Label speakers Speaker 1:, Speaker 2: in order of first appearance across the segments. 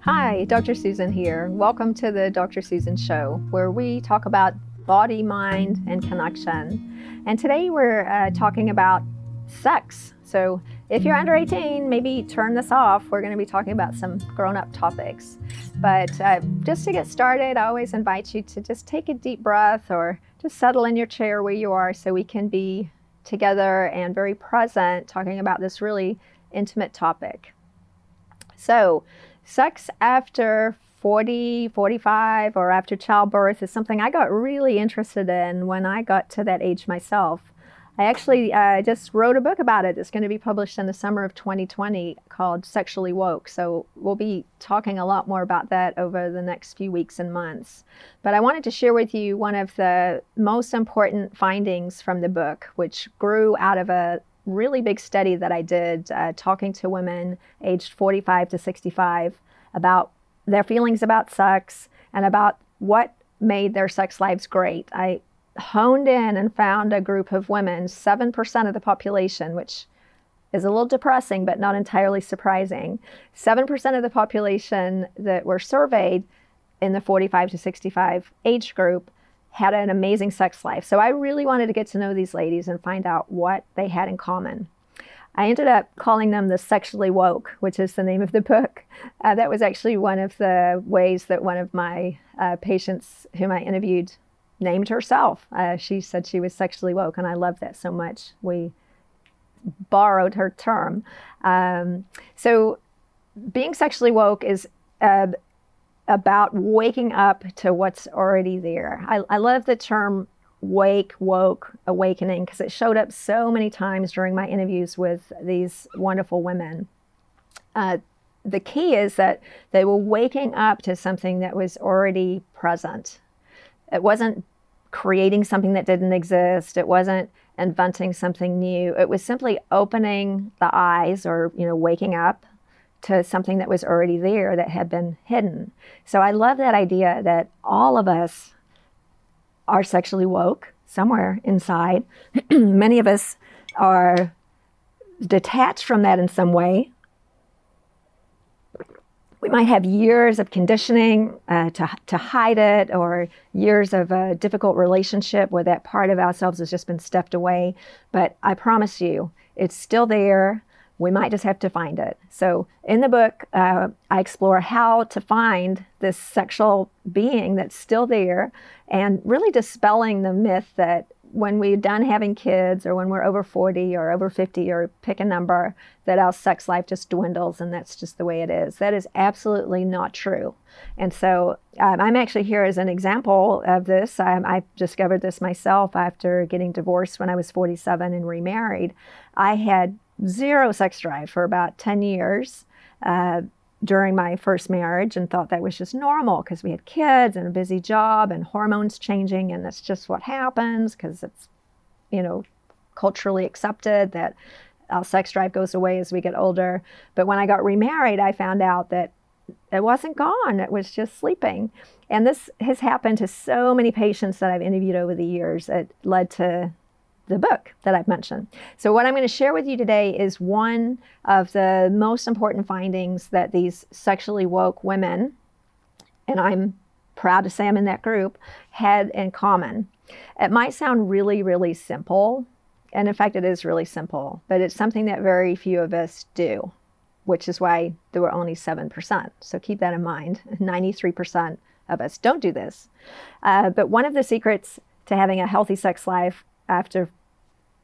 Speaker 1: Hi, Dr. Susan here. Welcome to the Dr. Susan Show, where we talk about body, mind, and connection. And today we're uh, talking about sex. So if you're under 18, maybe turn this off. We're going to be talking about some grown up topics. But uh, just to get started, I always invite you to just take a deep breath or just settle in your chair where you are so we can be together and very present talking about this really intimate topic. So, sex after 40, 45, or after childbirth is something I got really interested in when I got to that age myself. I actually uh, just wrote a book about it. It's going to be published in the summer of 2020 called Sexually Woke. So we'll be talking a lot more about that over the next few weeks and months. But I wanted to share with you one of the most important findings from the book, which grew out of a really big study that I did uh, talking to women aged 45 to 65 about their feelings about sex and about what made their sex lives great. I honed in and found a group of women, 7% of the population, which is a little depressing but not entirely surprising. 7% of the population that were surveyed in the 45 to 65 age group had an amazing sex life. So I really wanted to get to know these ladies and find out what they had in common. I ended up calling them the sexually woke, which is the name of the book. Uh, that was actually one of the ways that one of my uh, patients, whom I interviewed named herself. Uh, she said she was sexually woke, and I love that so much. We borrowed her term. Um, so, being sexually woke is uh, about waking up to what's already there. I, I love the term wake, woke, awakening because it showed up so many times during my interviews with these wonderful women. Uh, the key is that they were waking up to something that was already present it wasn't creating something that didn't exist. It wasn't inventing something new. It was simply opening the eyes or, you know, waking up to something that was already there that had been hidden. So I love that idea that all of us are sexually woke somewhere inside. Many of us are detached from that in some way we might have years of conditioning uh, to, to hide it or years of a difficult relationship where that part of ourselves has just been stepped away. But I promise you, it's still there. We might just have to find it. So, in the book, uh, I explore how to find this sexual being that's still there and really dispelling the myth that when we're done having kids or when we're over 40 or over 50 or pick a number, that our sex life just dwindles and that's just the way it is. That is absolutely not true. And so um, I'm actually here as an example of this. Um, I discovered this myself after getting divorced when I was 47 and remarried. I had zero sex drive for about 10 years. Uh, during my first marriage and thought that was just normal because we had kids and a busy job and hormones changing and that's just what happens because it's you know culturally accepted that our sex drive goes away as we get older. But when i got remarried i found out that it wasn't gone it was just sleeping. And this has happened to so many patients that i've interviewed over the years. It led to the book that I've mentioned. So, what I'm going to share with you today is one of the most important findings that these sexually woke women, and I'm proud to say I'm in that group, had in common. It might sound really, really simple, and in fact, it is really simple, but it's something that very few of us do, which is why there were only 7%. So, keep that in mind 93% of us don't do this. Uh, but one of the secrets to having a healthy sex life after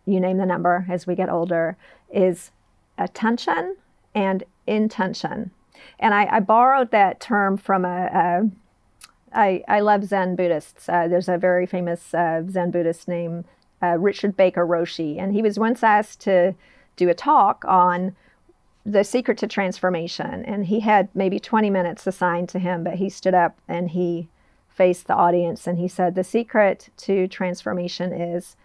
Speaker 1: you name the number as we get older is attention and intention. And I, I borrowed that term from a, a I, I love Zen Buddhists. Uh, there's a very famous uh, Zen Buddhist named uh, Richard Baker Roshi, and he was once asked to do a talk on the secret to transformation. And he had maybe 20 minutes assigned to him, but he stood up and he faced the audience and he said, The secret to transformation is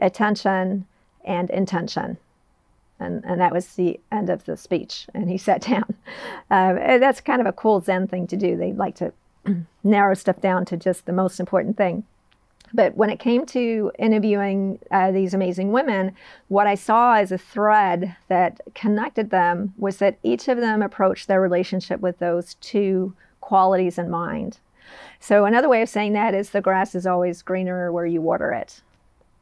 Speaker 1: attention, and intention. And, and that was the end of the speech. And he sat down. Uh, that's kind of a cool Zen thing to do. They like to narrow stuff down to just the most important thing. But when it came to interviewing uh, these amazing women, what I saw as a thread that connected them was that each of them approached their relationship with those two qualities in mind. So, another way of saying that is the grass is always greener where you water it.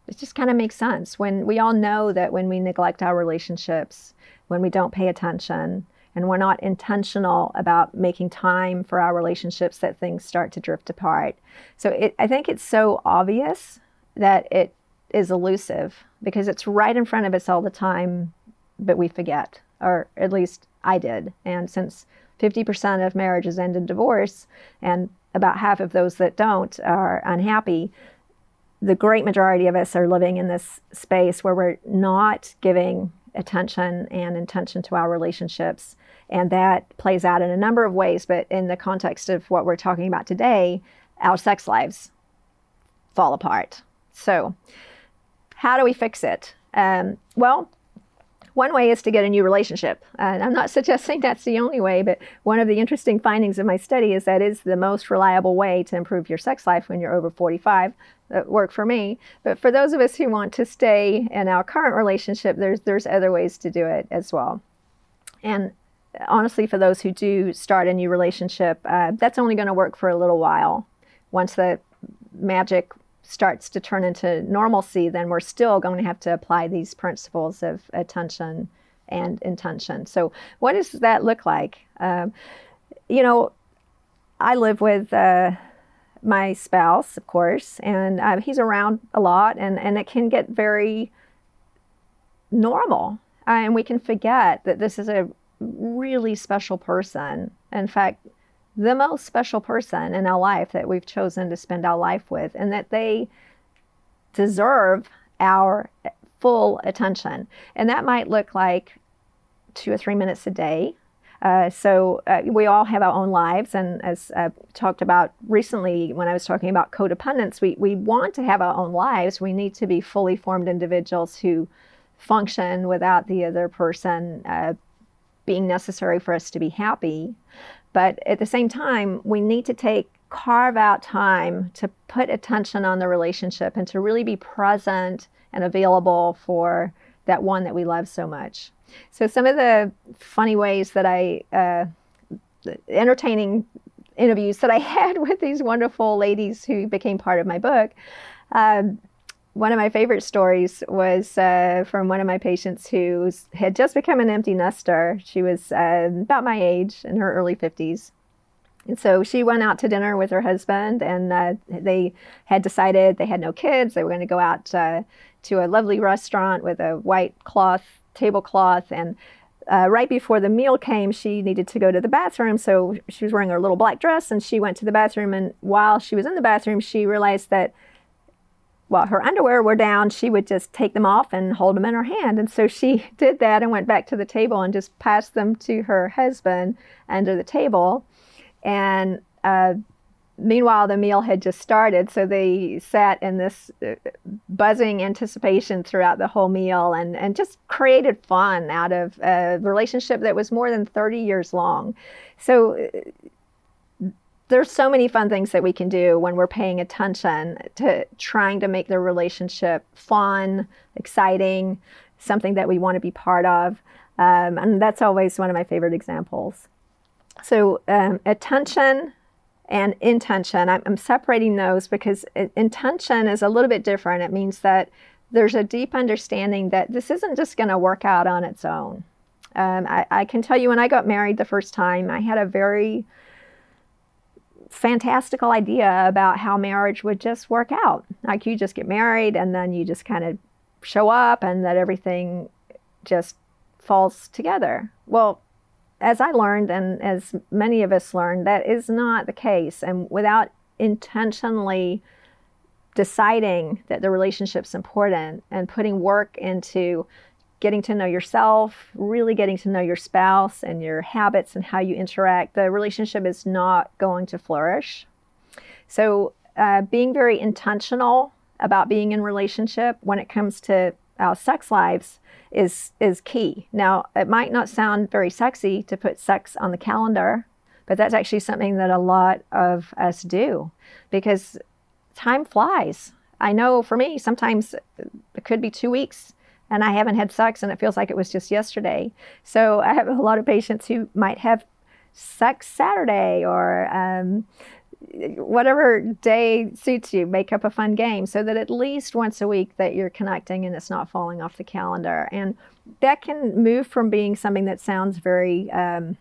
Speaker 1: It just kind of makes sense. When we all know that when we neglect our relationships, when we don't pay attention, and we're not intentional about making time for our relationships that things start to drift apart. So it, I think it's so obvious that it is elusive because it's right in front of us all the time, but we forget, or at least I did. And since 50% of marriages end in divorce, and about half of those that don't are unhappy, the great majority of us are living in this space where we're not giving attention and intention to our relationships and that plays out in a number of ways, but in the context of what we're talking about today, our sex lives fall apart. So, how do we fix it? Um, well, one way is to get a new relationship. And I'm not suggesting that's the only way, but one of the interesting findings of my study is that is the most reliable way to improve your sex life when you're over 45. That worked for me. But for those of us who want to stay in our current relationship, there's there's other ways to do it as well. And honestly, for those who do start a new relationship, uh, that's only going to work for a little while. Once the magic starts to turn into normalcy, then we're still going to have to apply these principles of attention and intention. So, what does that look like? Um, you know, I live with uh, my spouse, of course, and uh, he's around a lot, and, and it can get very normal. Uh, and we can forget that this is a really special person. In fact, the most special person in our life that we've chosen to spend our life with, and that they deserve our full attention. And that might look like two or three minutes a day. Uh, so uh, we all have our own lives, and as I talked about recently when I was talking about codependence, we we want to have our own lives. We need to be fully formed individuals who function without the other person uh, being necessary for us to be happy. But at the same time, we need to take carve out time to put attention on the relationship and to really be present and available for that one that we love so much. So, some of the funny ways that I, uh, entertaining interviews that I had with these wonderful ladies who became part of my book. Um, one of my favorite stories was uh, from one of my patients who had just become an empty nester. She was uh, about my age, in her early 50s. And so she went out to dinner with her husband, and uh, they had decided they had no kids. They were going to go out uh, to a lovely restaurant with a white cloth, tablecloth. And uh, right before the meal came, she needed to go to the bathroom. So she was wearing her little black dress, and she went to the bathroom. And while she was in the bathroom, she realized that while her underwear were down, she would just take them off and hold them in her hand. And so she did that and went back to the table and just passed them to her husband under the table. And uh, meanwhile, the meal had just started. So they sat in this uh, buzzing anticipation throughout the whole meal and, and just created fun out of a relationship that was more than 30 years long. So there's so many fun things that we can do when we're paying attention to trying to make the relationship fun, exciting, something that we want to be part of. Um, and that's always one of my favorite examples. So, um, attention and intention, I'm, I'm separating those because intention is a little bit different. It means that there's a deep understanding that this isn't just going to work out on its own. Um, I, I can tell you when I got married the first time, I had a very fantastical idea about how marriage would just work out. Like you just get married and then you just kind of show up and that everything just falls together. Well, as I learned and as many of us learned, that is not the case. And without intentionally deciding that the relationship's important and putting work into getting to know yourself, really getting to know your spouse and your habits and how you interact, the relationship is not going to flourish. So, uh, being very intentional about being in relationship when it comes to our sex lives is is key. Now, it might not sound very sexy to put sex on the calendar, but that's actually something that a lot of us do because time flies I know for me, sometimes it could be two weeks and I haven't had sex and it feels like it was just yesterday. So I have a lot of patients who might have sex Saturday or um, whatever day suits you. Make up a fun game so that at least once a week that you're connecting and it's not falling off the calendar. And that can move from being something that sounds very um,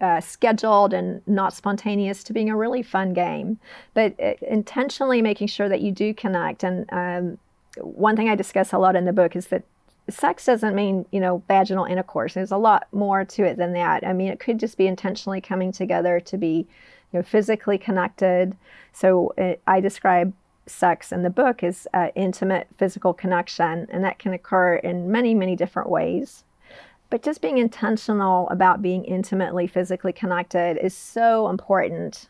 Speaker 1: uh, scheduled and not spontaneous to being a really fun game, but uh, intentionally making sure that you do connect. And um, one thing I discuss a lot in the book is that sex doesn't mean you know vaginal intercourse. There's a lot more to it than that. I mean, it could just be intentionally coming together to be you know physically connected. So it, uh, I describe sex in the book as uh, intimate physical connection, and that can occur in many many different ways. But just being intentional about being intimately physically connected is so important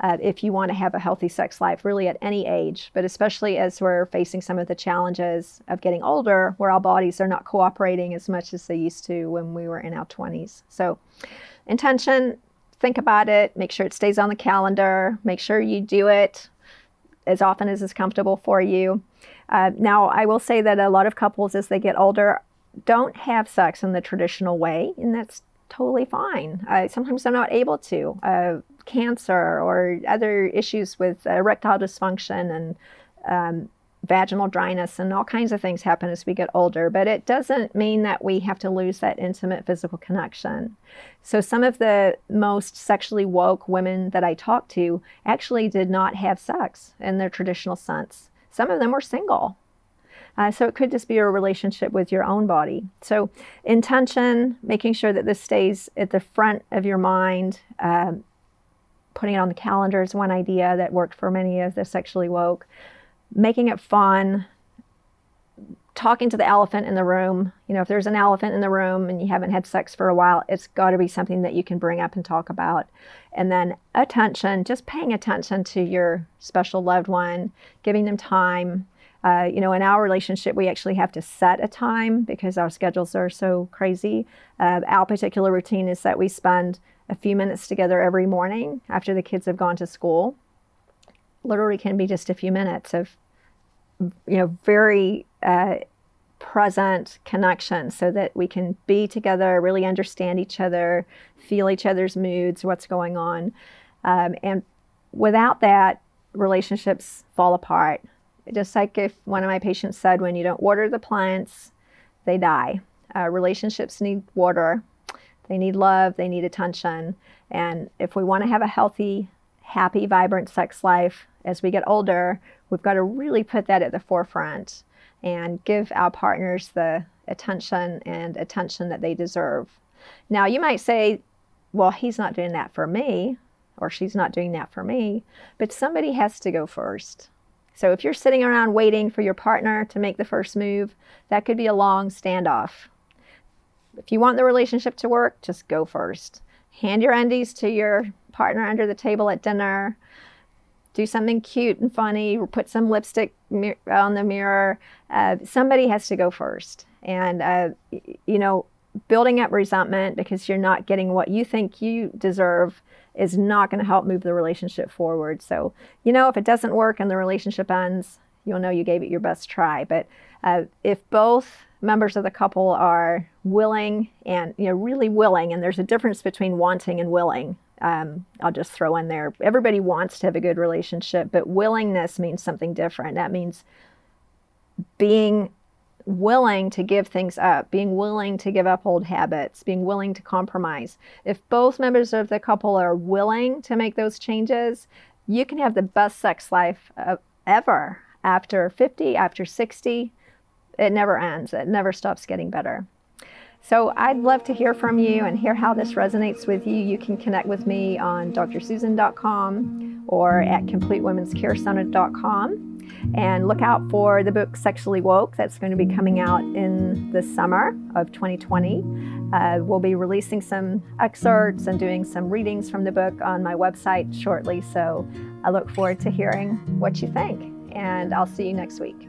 Speaker 1: uh, if you want to have a healthy sex life, really at any age, but especially as we're facing some of the challenges of getting older, where our bodies are not cooperating as much as they used to when we were in our 20s. So, intention, think about it, make sure it stays on the calendar, make sure you do it as often as is comfortable for you. Uh, now, I will say that a lot of couples, as they get older, don't have sex in the traditional way, and that's totally fine. Uh, sometimes they're not able to. Uh, cancer or other issues with erectile dysfunction and um, vaginal dryness and all kinds of things happen as we get older, but it doesn't mean that we have to lose that intimate physical connection. So, some of the most sexually woke women that I talked to actually did not have sex in their traditional sense. Some of them were single. Uh, so it could just be a relationship with your own body. So intention, making sure that this stays at the front of your mind, uh, putting it on the calendar is one idea that worked for many of the sexually woke. Making it fun, talking to the elephant in the room. You know, if there's an elephant in the room and you haven't had sex for a while, it's got to be something that you can bring up and talk about. And then attention, just paying attention to your special loved one, giving them time, uh, you know, in our relationship, we actually have to set a time because our schedules are so crazy. Uh, our particular routine is that we spend a few minutes together every morning after the kids have gone to school. Literally, can be just a few minutes of, you know, very uh, present connection so that we can be together, really understand each other, feel each other's moods, what's going on. Um, and without that, relationships fall apart just like if one of my patients said, when you don't water the plants, they die. Uh, relationships need water, they need love, they need attention. And if we want to have a healthy, happy, vibrant sex life as we get older, we've got to really put that at the forefront and give our partners the attention and attention that they deserve. Now, you might say, well, he's not doing that for me, or she's not doing that for me, but somebody has to go first. So if you're sitting around waiting for your partner to make the first move, that could be a long standoff. If you want the relationship to work, just go first. Hand your undies to your partner under the table at dinner. Do something cute and funny, put some lipstick on the mirror. Uh, somebody has to go first. And, uh, you know, building up resentment because you're not getting what you think you deserve is not going to help move the relationship forward. So, you know, if it doesn't work and the relationship ends, you'll know you gave it your best try. But uh, if both members of the couple are willing and, you know, really willing, and there's a difference between wanting and willing. Um, I'll just throw in there. Everybody wants to have a good relationship, but willingness means something different. That means being willing to give things up, being willing to give up old habits, being willing to compromise. If both members of the couple are willing to make those changes, you can have the best sex life uh, ever after 50, after 60. It never ends, it never stops getting better. So I'd love to hear from you and hear how this resonates with you. You can connect with me on drsusan.com or at completewomenscarecenter.com. And look out for the book Sexually Woke that's going to be coming out in the summer of 2020. Uh, we'll be releasing some excerpts and doing some readings from the book on my website shortly. So I look forward to hearing what you think. And I'll see you next week.